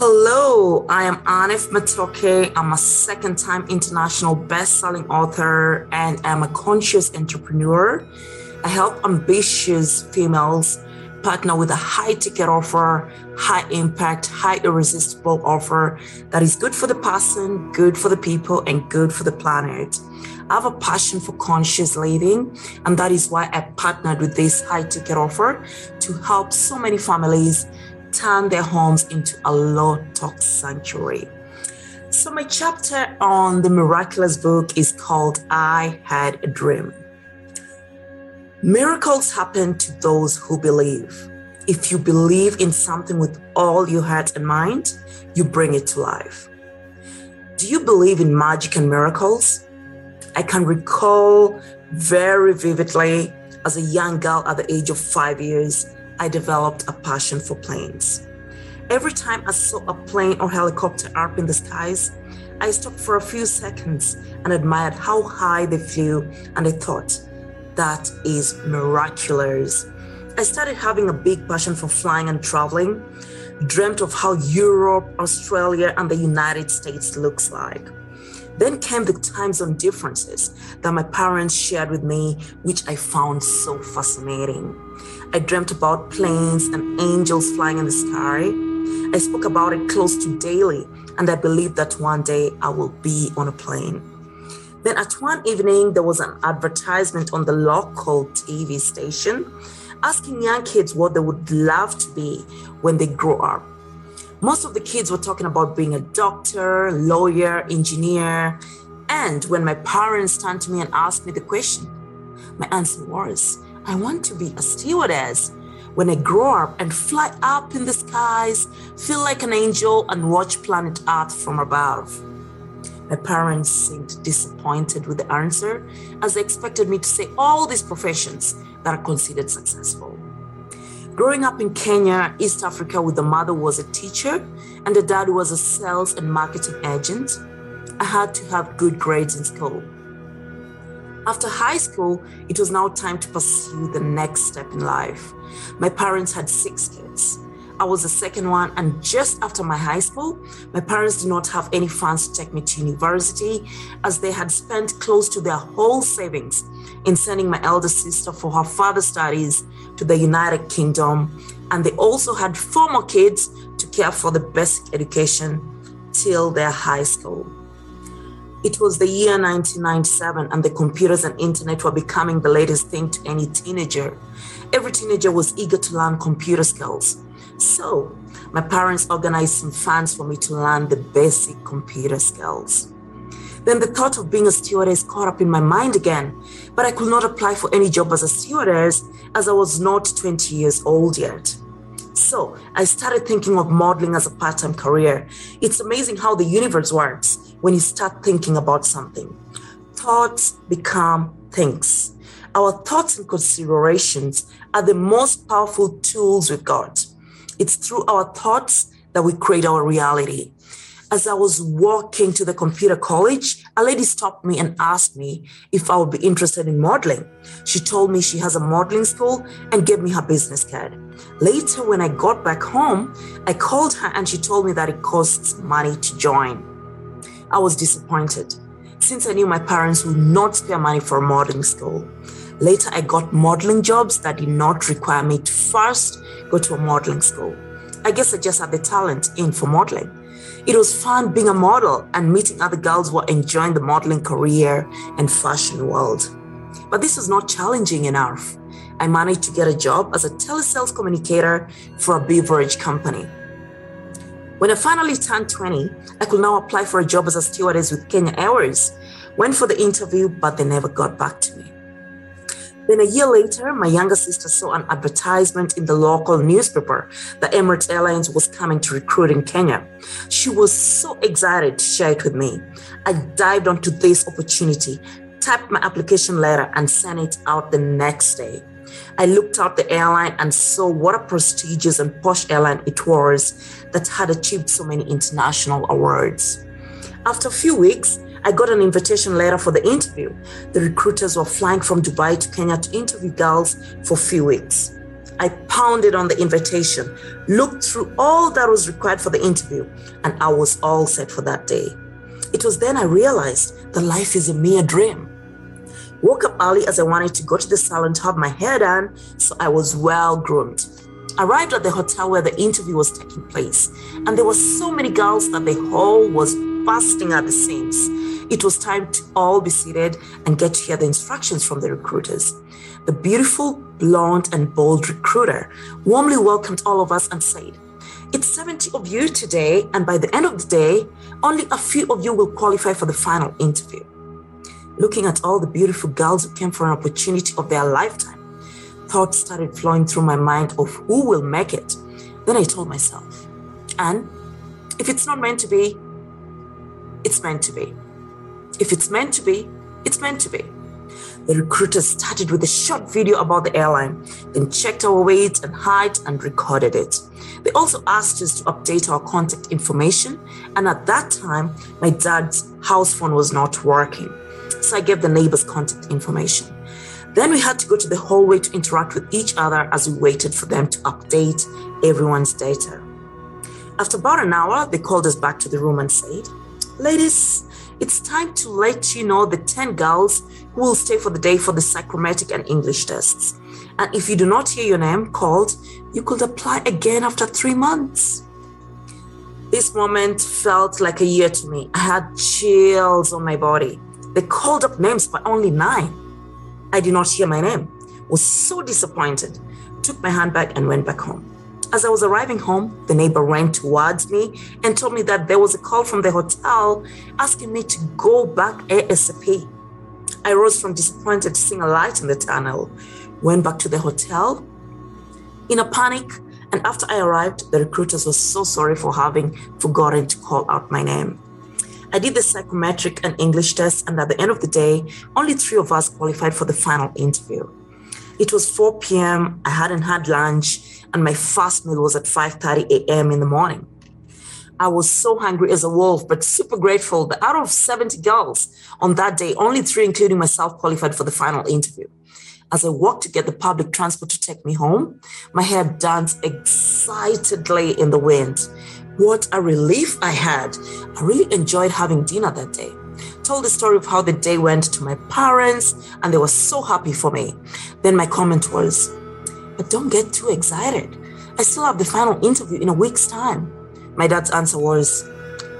Hello, I am Anne Matoke. I'm a second time international best-selling author and I'm a conscious entrepreneur. I help ambitious females partner with a high ticket offer, high impact, high irresistible offer that is good for the person, good for the people, and good for the planet. I have a passion for conscious living, and that is why I partnered with this high ticket offer to help so many families turn their homes into a low tox sanctuary. So, my chapter on the miraculous book is called I Had a Dream. Miracles happen to those who believe. If you believe in something with all your heart and mind, you bring it to life. Do you believe in magic and miracles? I can recall very vividly as a young girl at the age of five years I developed a passion for planes. Every time I saw a plane or helicopter up in the skies, I stopped for a few seconds and admired how high they flew, and I thought, that is miraculous. I started having a big passion for flying and traveling, dreamt of how Europe, Australia, and the United States looks like. Then came the time zone differences that my parents shared with me, which I found so fascinating. I dreamt about planes and angels flying in the sky. I spoke about it close to daily, and I believed that one day I will be on a plane. Then at one evening, there was an advertisement on the local TV station asking young kids what they would love to be when they grow up. Most of the kids were talking about being a doctor, lawyer, engineer. And when my parents turned to me and asked me the question, my answer was, I want to be a stewardess. When I grow up and fly up in the skies, feel like an angel, and watch planet Earth from above. My parents seemed disappointed with the answer as they expected me to say all these professions that are considered successful. Growing up in Kenya, East Africa, with the mother was a teacher and the dad was a sales and marketing agent, I had to have good grades in school. After high school, it was now time to pursue the next step in life. My parents had six kids. I was the second one, and just after my high school, my parents did not have any funds to take me to university as they had spent close to their whole savings in sending my elder sister for her further studies to the United Kingdom. And they also had four more kids to care for the basic education till their high school. It was the year 1997, and the computers and internet were becoming the latest thing to any teenager. Every teenager was eager to learn computer skills. So, my parents organized some funds for me to learn the basic computer skills. Then the thought of being a stewardess caught up in my mind again, but I could not apply for any job as a stewardess as I was not 20 years old yet. So I started thinking of modeling as a part time career. It's amazing how the universe works when you start thinking about something. Thoughts become things. Our thoughts and considerations are the most powerful tools we've got. It's through our thoughts that we create our reality as I was walking to the computer college, a lady stopped me and asked me if I would be interested in modeling. She told me she has a modeling school and gave me her business card. Later, when I got back home, I called her and she told me that it costs money to join. I was disappointed since I knew my parents would not spare money for a modeling school. Later, I got modeling jobs that did not require me to first go to a modeling school. I guess I just had the talent in for modeling. It was fun being a model and meeting other girls who were enjoying the modeling career and fashion world. But this was not challenging enough. I managed to get a job as a telesales communicator for a beverage company. When I finally turned 20, I could now apply for a job as a stewardess with Kenya Airways. Went for the interview, but they never got back to me. Then a year later, my younger sister saw an advertisement in the local newspaper that Emirates Airlines was coming to recruit in Kenya. She was so excited to share it with me. I dived onto this opportunity, typed my application letter, and sent it out the next day. I looked out the airline and saw what a prestigious and posh airline it was that had achieved so many international awards. After a few weeks, I got an invitation letter for the interview. The recruiters were flying from Dubai to Kenya to interview girls for a few weeks. I pounded on the invitation, looked through all that was required for the interview, and I was all set for that day. It was then I realized that life is a mere dream. Woke up early as I wanted to go to the salon to have my hair done, so I was well groomed. Arrived at the hotel where the interview was taking place, and there were so many girls that the hall was bursting at the seams. It was time to all be seated and get to hear the instructions from the recruiters. The beautiful, blonde, and bold recruiter warmly welcomed all of us and said, It's 70 of you today, and by the end of the day, only a few of you will qualify for the final interview looking at all the beautiful girls who came for an opportunity of their lifetime, thoughts started flowing through my mind of who will make it. Then I told myself, and if it's not meant to be, it's meant to be. If it's meant to be, it's meant to be. The recruiters started with a short video about the airline, then checked our weight and height and recorded it. They also asked us to update our contact information, and at that time, my dad's house phone was not working so I gave the neighbors contact information. Then we had to go to the hallway to interact with each other as we waited for them to update everyone's data. After about an hour, they called us back to the room and said, Ladies, it's time to let you know the 10 girls who will stay for the day for the psychometric and English tests. And if you do not hear your name called, you could apply again after three months. This moment felt like a year to me. I had chills on my body. They called up names, but only nine. I did not hear my name. Was so disappointed. Took my handbag and went back home. As I was arriving home, the neighbor ran towards me and told me that there was a call from the hotel asking me to go back ASAP. I rose from disappointed seeing a light in the tunnel, went back to the hotel in a panic, and after I arrived, the recruiters were so sorry for having forgotten to call out my name. I did the psychometric and English test, and at the end of the day, only three of us qualified for the final interview. It was 4 p.m. I hadn't had lunch, and my first meal was at 5:30 a.m. in the morning. I was so hungry as a wolf, but super grateful that out of 70 girls on that day, only three, including myself, qualified for the final interview. As I walked to get the public transport to take me home, my hair danced excitedly in the wind. What a relief I had. I really enjoyed having dinner that day. Told the story of how the day went to my parents, and they were so happy for me. Then my comment was, But don't get too excited. I still have the final interview in a week's time. My dad's answer was,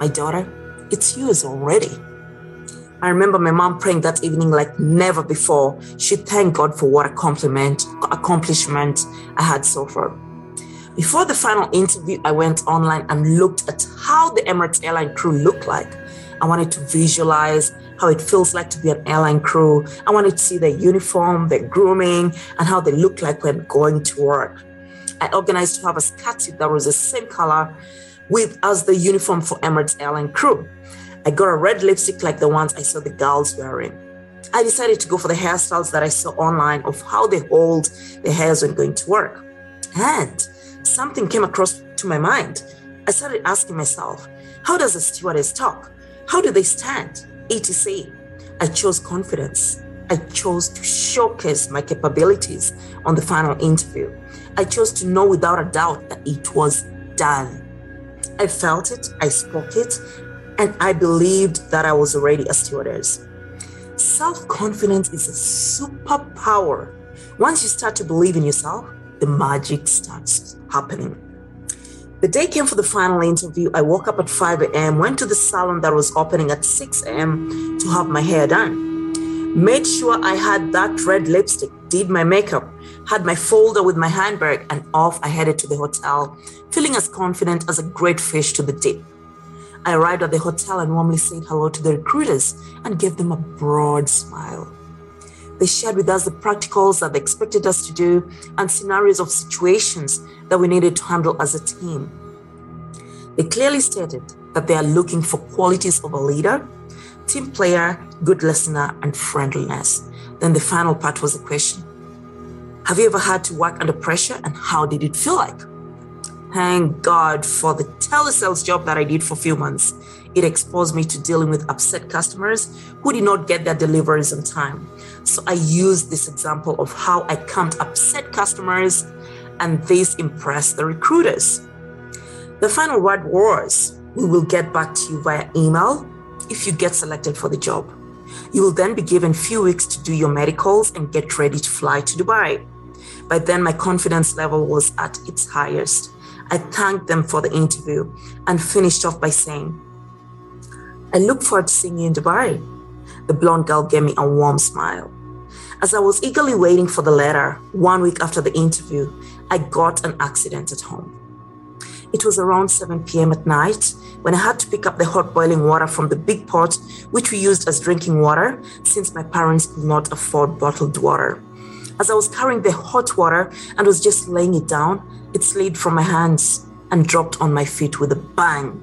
My daughter, it's yours already. I remember my mom praying that evening like never before. She thanked God for what a compliment, accomplishment I had so far. Before the final interview, I went online and looked at how the Emirates airline crew looked like. I wanted to visualize how it feels like to be an airline crew. I wanted to see their uniform, their grooming, and how they look like when going to work. I organized to have a suit that was the same color with as the uniform for Emirates airline crew. I got a red lipstick like the ones I saw the girls wearing. I decided to go for the hairstyles that I saw online of how they hold their hairs when going to work. And something came across to my mind. I started asking myself, how does a stewardess talk? How do they stand? etc. I chose confidence. I chose to showcase my capabilities on the final interview. I chose to know without a doubt that it was done. I felt it, I spoke it, and I believed that I was already a stewardess. Self confidence is a superpower. Once you start to believe in yourself, the magic starts happening. The day came for the final interview. I woke up at 5 a.m., went to the salon that was opening at 6 a.m. to have my hair done. Made sure I had that red lipstick, did my makeup, had my folder with my handbag, and off I headed to the hotel, feeling as confident as a great fish to the deep. I arrived at the hotel and warmly said hello to the recruiters and gave them a broad smile. They shared with us the practicals that they expected us to do and scenarios of situations that we needed to handle as a team. They clearly stated that they are looking for qualities of a leader, team player, good listener, and friendliness. Then the final part was the question Have you ever had to work under pressure and how did it feel like? Thank God for the telesales job that I did for a few months. It exposed me to dealing with upset customers who did not get their deliveries on time. So I used this example of how I calmed upset customers and this impressed the recruiters. The final word was We will get back to you via email if you get selected for the job. You will then be given a few weeks to do your medicals and get ready to fly to Dubai. By then, my confidence level was at its highest. I thanked them for the interview and finished off by saying, I look forward to seeing you in Dubai. The blonde girl gave me a warm smile. As I was eagerly waiting for the letter, one week after the interview, I got an accident at home. It was around 7 p.m. at night when I had to pick up the hot boiling water from the big pot, which we used as drinking water since my parents could not afford bottled water. As I was carrying the hot water and was just laying it down, it slid from my hands and dropped on my feet with a bang.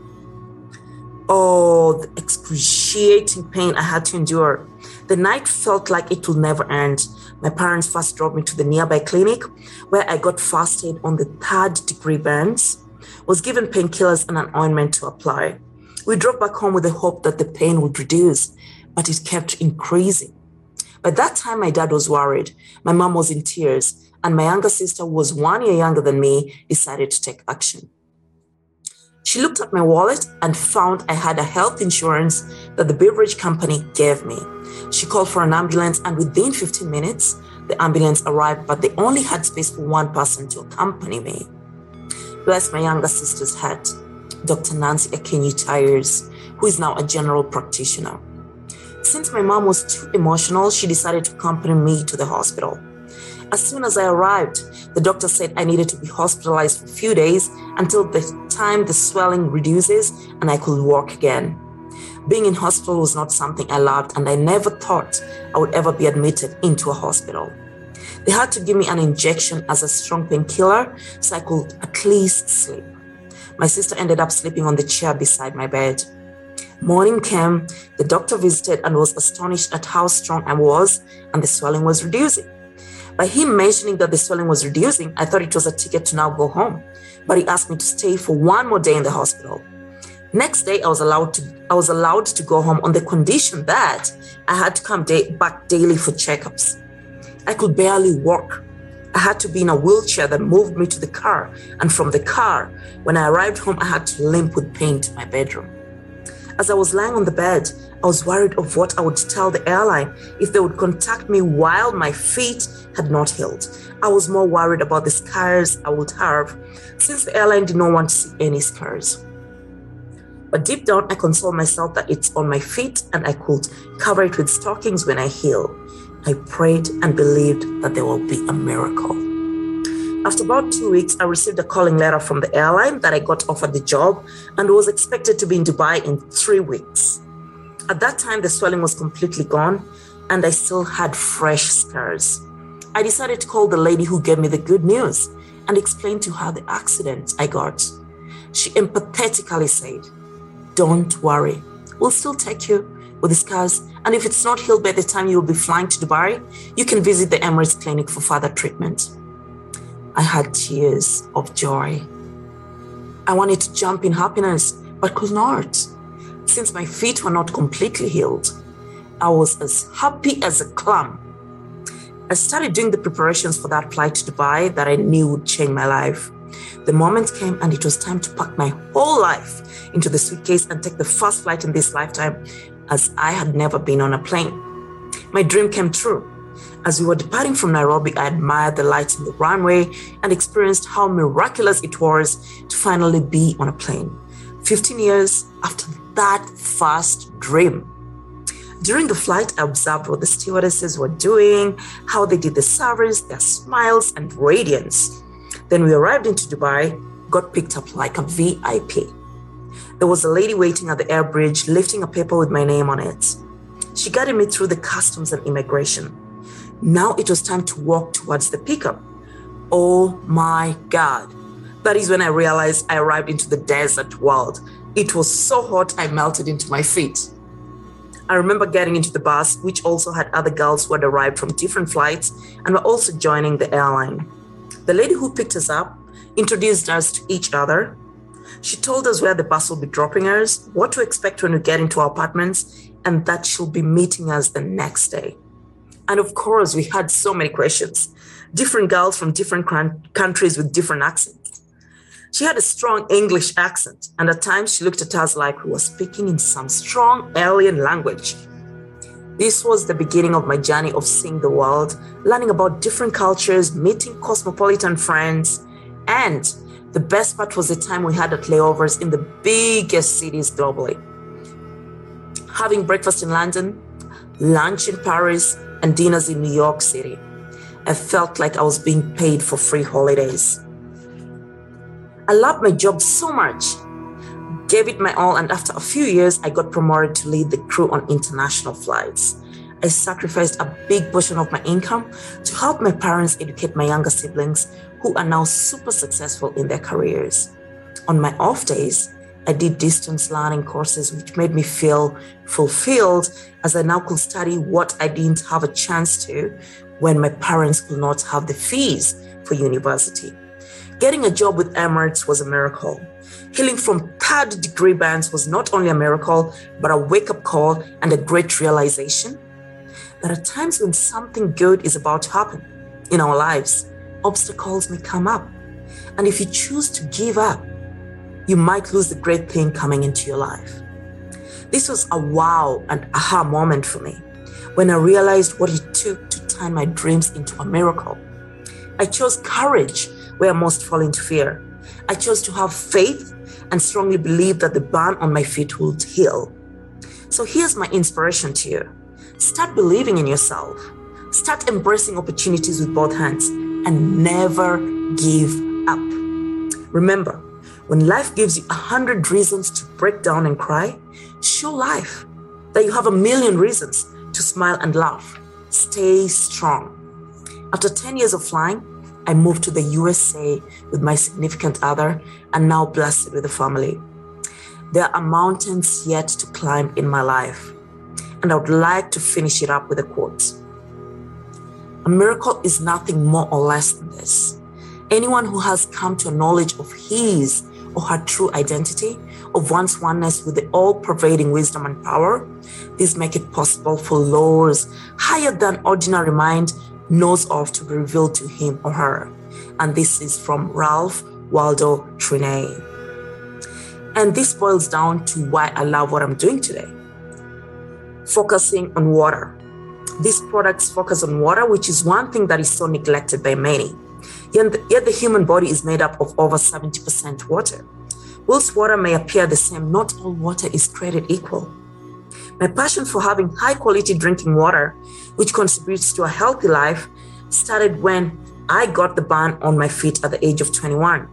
Oh, the excruciating pain I had to endure. The night felt like it would never end. My parents first drove me to the nearby clinic where I got first aid on the third degree burns, was given painkillers and an ointment to apply. We drove back home with the hope that the pain would reduce, but it kept increasing. By that time, my dad was worried. My mom was in tears, and my younger sister, who was one year younger than me, decided to take action. She looked at my wallet and found I had a health insurance that the beverage company gave me. She called for an ambulance, and within 15 minutes, the ambulance arrived, but they only had space for one person to accompany me. Bless my younger sister's heart, Dr. Nancy Akinyi Tires, who is now a general practitioner. Since my mom was too emotional, she decided to accompany me to the hospital. As soon as I arrived, the doctor said I needed to be hospitalized for a few days until the time the swelling reduces and I could walk again. Being in hospital was not something I loved, and I never thought I would ever be admitted into a hospital. They had to give me an injection as a strong painkiller so I could at least sleep. My sister ended up sleeping on the chair beside my bed. Morning came, the doctor visited and was astonished at how strong I was, and the swelling was reducing. By him mentioning that the swelling was reducing, I thought it was a ticket to now go home. But he asked me to stay for one more day in the hospital. Next day, I was allowed to I was allowed to go home on the condition that I had to come day, back daily for checkups. I could barely walk. I had to be in a wheelchair that moved me to the car, and from the car, when I arrived home, I had to limp with pain to my bedroom. As I was lying on the bed, I was worried of what I would tell the airline if they would contact me while my feet had not healed. I was more worried about the scars I would have since the airline did not want to see any scars. But deep down, I console myself that it's on my feet and I could cover it with stockings when I heal. I prayed and believed that there will be a miracle. After about two weeks, I received a calling letter from the airline that I got offered the job and was expected to be in Dubai in three weeks. At that time, the swelling was completely gone and I still had fresh scars. I decided to call the lady who gave me the good news and explain to her the accident I got. She empathetically said, Don't worry, we'll still take you with the scars. And if it's not healed by the time you will be flying to Dubai, you can visit the Emirates clinic for further treatment. I had tears of joy. I wanted to jump in happiness, but could not. Since my feet were not completely healed, I was as happy as a clam. I started doing the preparations for that flight to Dubai that I knew would change my life. The moment came and it was time to pack my whole life into the suitcase and take the first flight in this lifetime as I had never been on a plane. My dream came true. As we were departing from Nairobi, I admired the lights in the runway and experienced how miraculous it was to finally be on a plane. 15 years after that first dream. During the flight, I observed what the stewardesses were doing, how they did the service, their smiles and radiance. Then we arrived into Dubai, got picked up like a VIP. There was a lady waiting at the air bridge lifting a paper with my name on it. She guided me through the customs and immigration. Now it was time to walk towards the pickup. Oh my God. That is when I realized I arrived into the desert world. It was so hot, I melted into my feet. I remember getting into the bus, which also had other girls who had arrived from different flights and were also joining the airline. The lady who picked us up introduced us to each other. She told us where the bus will be dropping us, what to expect when we get into our apartments, and that she'll be meeting us the next day. And of course, we had so many questions. Different girls from different countries with different accents. She had a strong English accent, and at times she looked at us like we were speaking in some strong alien language. This was the beginning of my journey of seeing the world, learning about different cultures, meeting cosmopolitan friends, and the best part was the time we had at layovers in the biggest cities globally. Having breakfast in London, lunch in Paris, and dinners in New York City. I felt like I was being paid for free holidays. I loved my job so much, gave it my all, and after a few years, I got promoted to lead the crew on international flights. I sacrificed a big portion of my income to help my parents educate my younger siblings who are now super successful in their careers. On my off days, I did distance learning courses, which made me feel fulfilled as I now could study what I didn't have a chance to when my parents could not have the fees for university. Getting a job with Emirates was a miracle. Healing from third degree burns was not only a miracle, but a wake up call and a great realization. There are times when something good is about to happen in our lives obstacles may come up. And if you choose to give up, you might lose the great thing coming into your life. This was a wow and aha moment for me when I realized what it took to turn my dreams into a miracle. I chose courage where most fall into fear. I chose to have faith and strongly believe that the burn on my feet would heal. So here's my inspiration to you start believing in yourself, start embracing opportunities with both hands and never give up. Remember, when life gives you a hundred reasons to break down and cry, show life that you have a million reasons to smile and laugh. Stay strong. After 10 years of flying, I moved to the USA with my significant other and now blessed with a family. There are mountains yet to climb in my life, and I would like to finish it up with a quote. A miracle is nothing more or less than this. Anyone who has come to a knowledge of his or her true identity, of one's oneness with the all pervading wisdom and power, this make it possible for laws higher than ordinary mind knows of to be revealed to him or her. And this is from Ralph Waldo Trine. And this boils down to why I love what I'm doing today. Focusing on water these products focus on water, which is one thing that is so neglected by many. Yet the, yet the human body is made up of over 70% water. Whilst water may appear the same, not all water is created equal. My passion for having high quality drinking water, which contributes to a healthy life, started when I got the ban on my feet at the age of 21.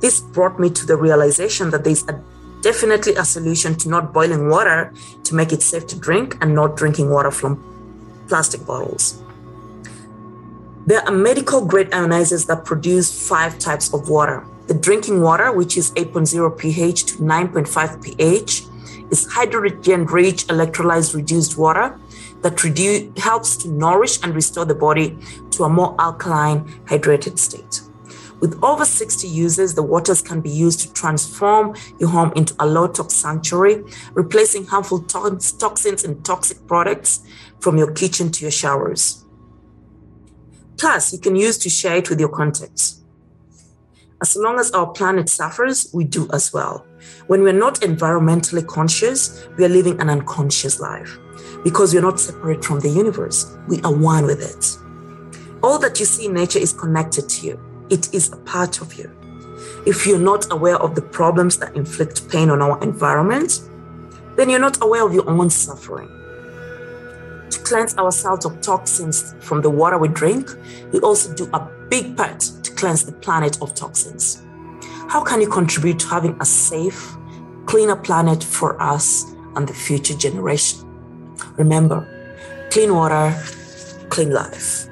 This brought me to the realization that there's a, definitely a solution to not boiling water to make it safe to drink and not drinking water from plastic bottles. There are medical grade ionizers that produce five types of water. The drinking water, which is 8.0 pH to 9.5 pH, is hydrogen rich electrolyzed reduced water that helps to nourish and restore the body to a more alkaline, hydrated state. With over 60 uses, the waters can be used to transform your home into a low tox sanctuary, replacing harmful to- toxins and toxic products from your kitchen to your showers. Plus, you can use to share it with your contacts. As long as our planet suffers, we do as well. When we're not environmentally conscious, we are living an unconscious life because we're not separate from the universe. We are one with it. All that you see in nature is connected to you it is a part of you. If you're not aware of the problems that inflict pain on our environment, then you're not aware of your own suffering. To cleanse ourselves of toxins from the water we drink, we also do a big part to cleanse the planet of toxins. How can you contribute to having a safe, cleaner planet for us and the future generation? Remember, clean water, clean life.